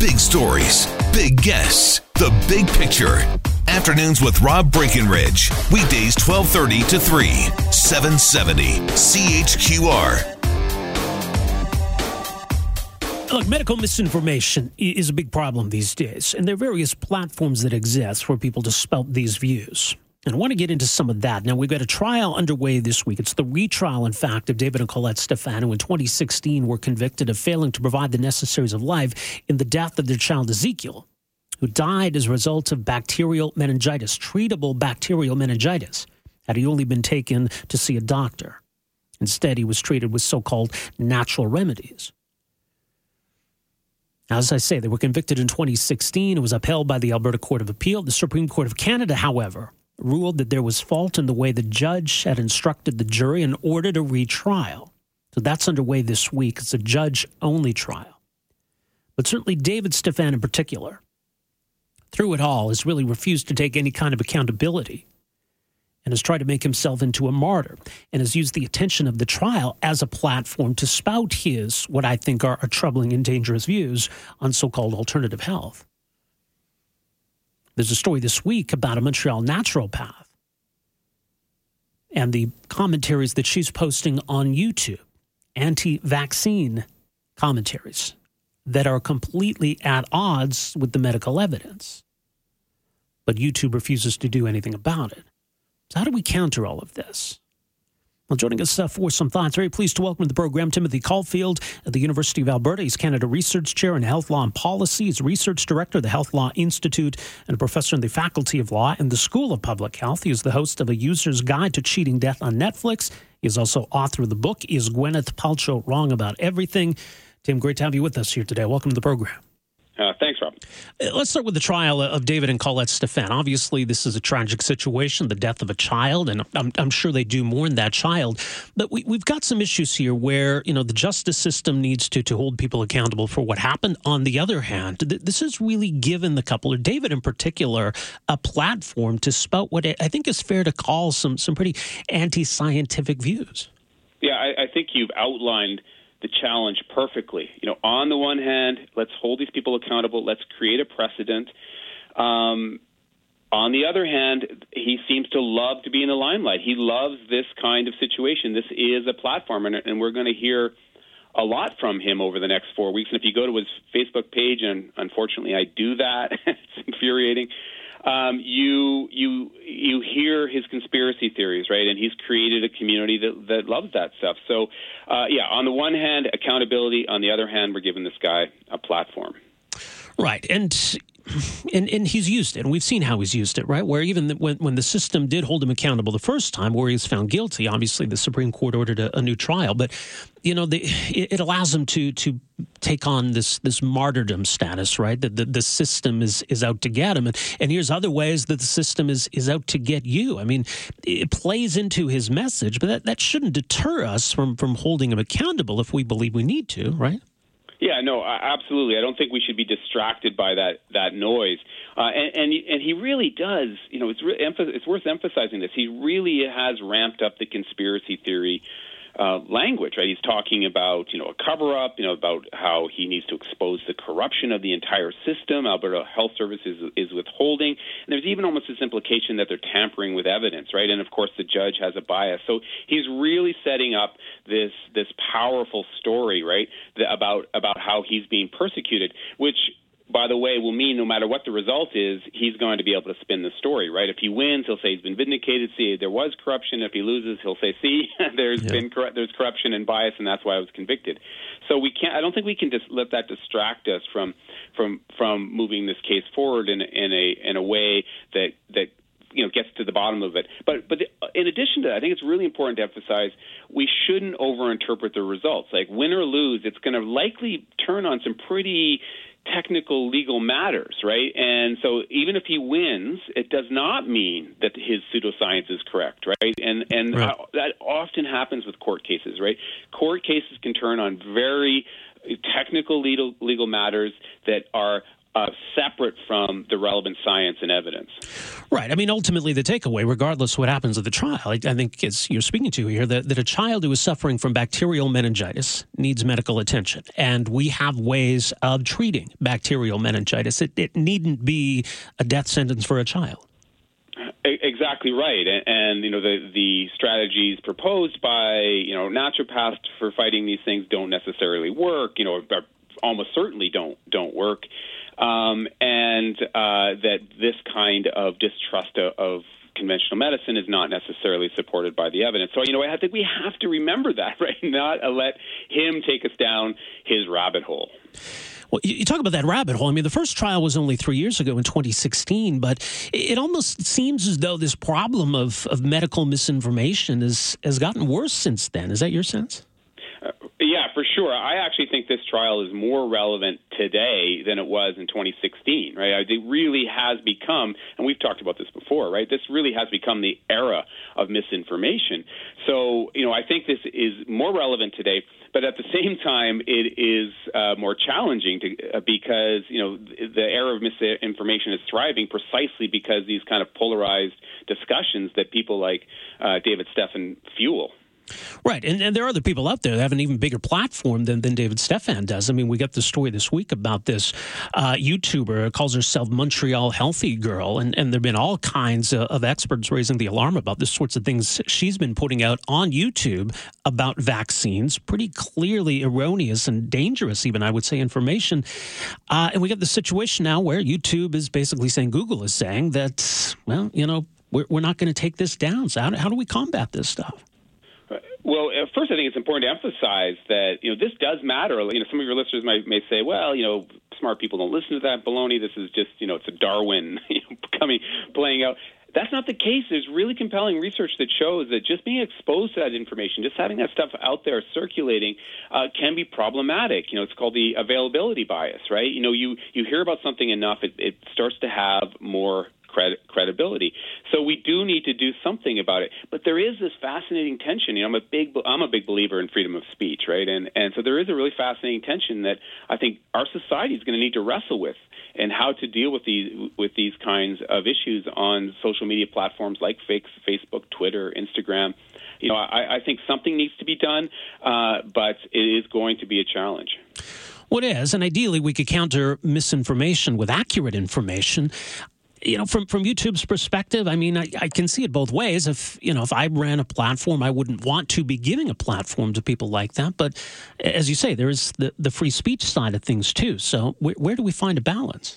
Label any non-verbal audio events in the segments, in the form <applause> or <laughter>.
Big stories, big guests, the big picture. Afternoons with Rob Breckenridge. Weekdays 1230 to 3, 770 CHQR. Look, medical misinformation is a big problem these days, and there are various platforms that exist for people to spout these views. I want to get into some of that. Now, we've got a trial underway this week. It's the retrial, in fact, of David and Collet Stephan, who in 2016 were convicted of failing to provide the necessaries of life in the death of their child Ezekiel, who died as a result of bacterial meningitis, treatable bacterial meningitis, had he only been taken to see a doctor. Instead, he was treated with so called natural remedies. As I say, they were convicted in 2016. It was upheld by the Alberta Court of Appeal. The Supreme Court of Canada, however, ruled that there was fault in the way the judge had instructed the jury and ordered a retrial. So that's underway this week. It's a judge only trial. But certainly David Stephan in particular, through it all, has really refused to take any kind of accountability and has tried to make himself into a martyr and has used the attention of the trial as a platform to spout his, what I think are, are troubling and dangerous views on so called alternative health. There's a story this week about a Montreal naturopath and the commentaries that she's posting on YouTube, anti vaccine commentaries that are completely at odds with the medical evidence. But YouTube refuses to do anything about it. So, how do we counter all of this? Well, joining us uh, for some thoughts, very pleased to welcome to the program Timothy Caulfield at the University of Alberta. He's Canada Research Chair in Health Law and Policy. He's Research Director of the Health Law Institute and a professor in the Faculty of Law and the School of Public Health. He is the host of A User's Guide to Cheating Death on Netflix. He is also author of the book, Is Gwyneth Paltrow Wrong About Everything? Tim, great to have you with us here today. Welcome to the program. Uh, thanks, Rob. Uh, let's start with the trial of David and Collet Stephan. Obviously, this is a tragic situation, the death of a child, and I'm, I'm sure they do mourn that child. But we, have got some issues here where, you know, the justice system needs to, to hold people accountable for what happened. On the other hand, th- this has really given the couple, or David in particular, a platform to spout what I think is fair to call some, some pretty anti scientific views. Yeah, I, I think you've outlined – the challenge perfectly. You know, on the one hand, let's hold these people accountable. Let's create a precedent. Um, on the other hand, he seems to love to be in the limelight. He loves this kind of situation. This is a platform, and, and we're going to hear a lot from him over the next four weeks. And if you go to his Facebook page, and unfortunately I do that, <laughs> it's infuriating um, you you you hear his conspiracy theories, right? And he's created a community that that loves that stuff. So, uh, yeah, on the one hand, accountability. On the other hand, we're giving this guy a platform. Right, and and and he's used it, and we've seen how he's used it, right? Where even the, when when the system did hold him accountable the first time, where he was found guilty, obviously the Supreme Court ordered a, a new trial, but you know, the, it, it, allows him to to take on this this martyrdom status, right? That the, the system is is out to get him, and and here's other ways that the system is is out to get you. I mean, it plays into his message, but that that shouldn't deter us from from holding him accountable if we believe we need to, right? Yeah, no, absolutely. I don't think we should be distracted by that that noise. Uh, and, and and he really does. You know, it's re- it's worth emphasizing this. He really has ramped up the conspiracy theory uh, language, right? He's talking about, you know, a cover up, you know, about how he needs to expose the corruption of the entire system. Alberta Health Services is, is withholding. And there's even almost this implication that they're tampering with evidence, right? And of course, the judge has a bias. So he's really setting up this this powerful story, right, about about how he's being persecuted, which by the way, will mean no matter what the result is, he's going to be able to spin the story, right? If he wins, he'll say he's been vindicated. See, there was corruption. If he loses, he'll say, see, <laughs> there's yeah. been cor- there's corruption and bias, and that's why I was convicted. So we can't. I don't think we can just let that distract us from from from moving this case forward in in a in a way that that you know gets to the bottom of it. But but the, in addition to that, I think it's really important to emphasize we shouldn't overinterpret the results. Like win or lose, it's going to likely turn on some pretty technical legal matters, right? And so even if he wins, it does not mean that his pseudoscience is correct, right? And and right. that often happens with court cases, right? Court cases can turn on very technical legal legal matters that are uh, separate from the relevant science and evidence. Right. I mean, ultimately, the takeaway, regardless what happens at the trial, I, I think it's, you're speaking to here that, that a child who is suffering from bacterial meningitis needs medical attention. And we have ways of treating bacterial meningitis. It, it needn't be a death sentence for a child. Exactly right, and, and, you know the the strategies proposed by you know naturopaths for fighting these things don't necessarily work. You know, almost certainly don't don't work um, and uh, that this kind of distrust of, of conventional medicine is not necessarily supported by the evidence. So, you know, I think we have to remember that, <laughs> right? Not uh, let him take us down his rabbit hole. Well, you talk about that rabbit hole. I mean, the first trial was only three years ago in 2016, but it almost seems as though this problem of, of medical misinformation has, has gotten worse since then. Is that your sense? Yeah, for sure. I actually think this trial is more relevant today than it was in 2016, right? It really has become, and we've talked about this before, right? This really has become the era of misinformation. So, you know, I think this is more relevant today, but at the same time, it is uh, more challenging to, uh, because, you know, the era of misinformation is thriving precisely because these kind of polarized discussions that people like uh, David Stephan fuel. Right. And, and there are other people out there that have an even bigger platform than, than David Stephan does. I mean, we got the story this week about this uh, YouTuber who calls herself Montreal Healthy Girl. And, and there have been all kinds of, of experts raising the alarm about the sorts of things she's been putting out on YouTube about vaccines, pretty clearly erroneous and dangerous, even, I would say, information. Uh, and we got the situation now where YouTube is basically saying, Google is saying that, well, you know, we're, we're not going to take this down. So, how, how do we combat this stuff? Well, first, I think it's important to emphasize that you know this does matter. You know, some of your listeners might may say, "Well, you know, smart people don't listen to that baloney. This is just you know, it's a Darwin <laughs> you know, coming playing out." That's not the case. There's really compelling research that shows that just being exposed to that information, just having that stuff out there circulating, uh, can be problematic. You know, it's called the availability bias, right? You know, you you hear about something enough, it, it starts to have more cred- credibility. So we do need to do something about it. But there is this fascinating tension. You know, I'm a big I'm a big believer in freedom of speech, right? And and so there is a really fascinating tension that I think our society is going to need to wrestle with and how to deal with these with these kinds of issues on social media platforms like Facebook, Twitter, Instagram. You know, I, I think something needs to be done, uh, but it is going to be a challenge. It is, and ideally we could counter misinformation with accurate information you know, from from YouTube's perspective, I mean, I, I, can see it both ways. If you know, if I ran a platform, I wouldn't want to be giving a platform to people like that. But as you say, there is the the free speech side of things too. So where, where do we find a balance?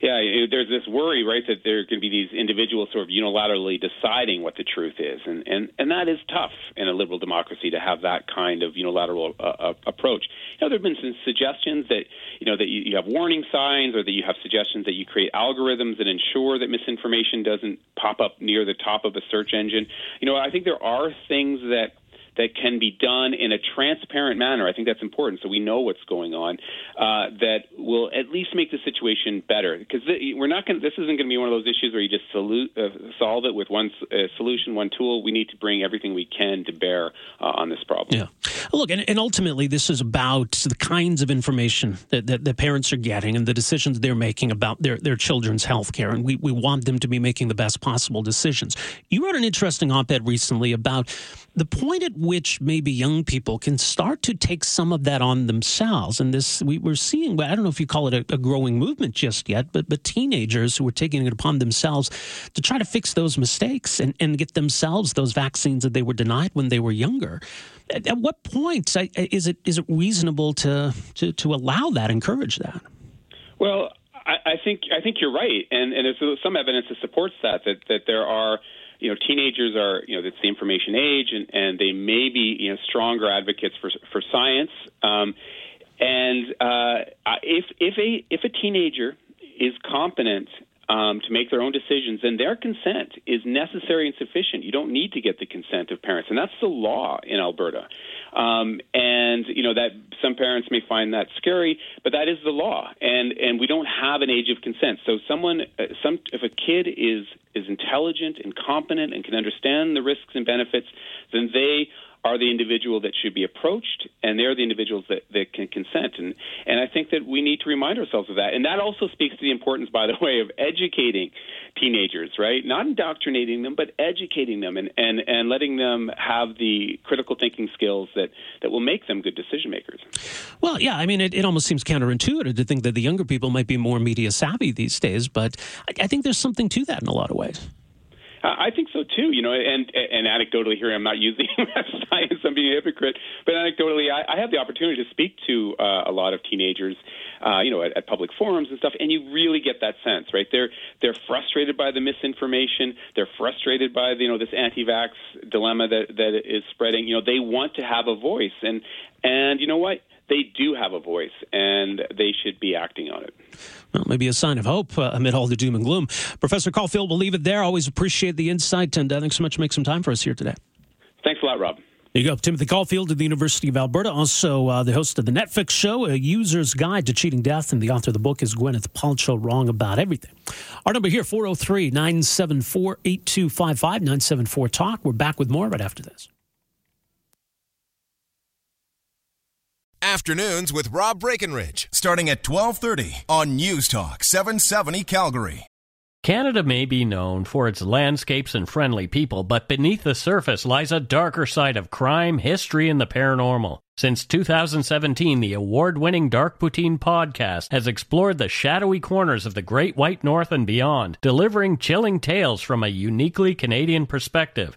Yeah, there's this worry, right, that there can be these individuals sort of unilaterally deciding what the truth is, and and and that is tough in a liberal democracy to have that kind of unilateral uh, uh, approach. You know, there have been some suggestions that you know that you, you have warning signs, or that you have suggestions that you create algorithms that ensure that misinformation doesn't pop up near the top of a search engine. You know, I think there are things that that can be done in a transparent manner. I think that's important, so we know what's going on. Uh, that will at least make the situation better because we're not going. This isn't going to be one of those issues where you just salute, uh, solve it with one uh, solution, one tool. We need to bring everything we can to bear uh, on this problem. Yeah, look, and, and, ultimately, this is about the kinds of information that, that the parents are getting and the decisions they're making about their their children's health care, and we we want them to be making the best possible decisions. You wrote an interesting op-ed recently about the point at which maybe young people can start to take some of that on themselves. And this, we, are seeing, I don't know if you call it a, a, growing movement just yet, but, but teenagers who are taking it upon themselves to try to fix those mistakes and, and get themselves those vaccines that they were denied when they were younger. At, at what point is it, is it reasonable to, to, to allow that, encourage that? Well, I, I think I think you're right, and and there's some evidence that supports that that that there are you know, teenagers are, you know, it's the information age, and, and they may be, you know, stronger advocates for for science. Um, and uh, if if a if a teenager is competent um, to make their own decisions, and their consent is necessary and sufficient. You don't need to get the consent of parents, and that's the law in Alberta. Um, and you know that some parents may find that scary, but that is the law, and and we don't have an age of consent. So someone, uh, some if a kid is is intelligent and competent and can understand the risks and benefits, then they are the individual that should be approached, and they're the individuals that, that can consent. And, and I think that we need to remind ourselves of that. And that also speaks to the importance, by the way, of educating teenagers, right? Not indoctrinating them, but educating them and, and, and letting them have the critical thinking skills that, that will make them good decision makers. Well, yeah, I mean, it, it almost seems counterintuitive to think that the younger people might be more media savvy these days, but I, I think there's something to that in a lot of ways. I think so too. You know, and and anecdotally here, I'm not using <laughs> science. I'm being a hypocrite, but anecdotally, I, I have the opportunity to speak to uh, a lot of teenagers, uh, you know, at, at public forums and stuff, and you really get that sense, right? They're they're frustrated by the misinformation. They're frustrated by the, you know this anti-vax dilemma that that is spreading. You know, they want to have a voice, and and you know what? They do have a voice, and they should be acting on it. Well, maybe a sign of hope uh, amid all the doom and gloom. Professor Caulfield, we'll leave it there. Always appreciate the insight, and uh, thanks so much for making some time for us here today. Thanks a lot, Rob. There you go. Timothy Caulfield of the University of Alberta, also uh, the host of the Netflix show, A User's Guide to Cheating Death, and the author of the book is Gwyneth Paltrow, Wrong About Everything. Our number here, 403 974 8255 974 Talk. We're back with more right after this. Afternoons with Rob Breckenridge, starting at 1230 on News Talk 770 Calgary. Canada may be known for its landscapes and friendly people, but beneath the surface lies a darker side of crime, history, and the paranormal. Since 2017, the award winning Dark Poutine podcast has explored the shadowy corners of the Great White North and beyond, delivering chilling tales from a uniquely Canadian perspective.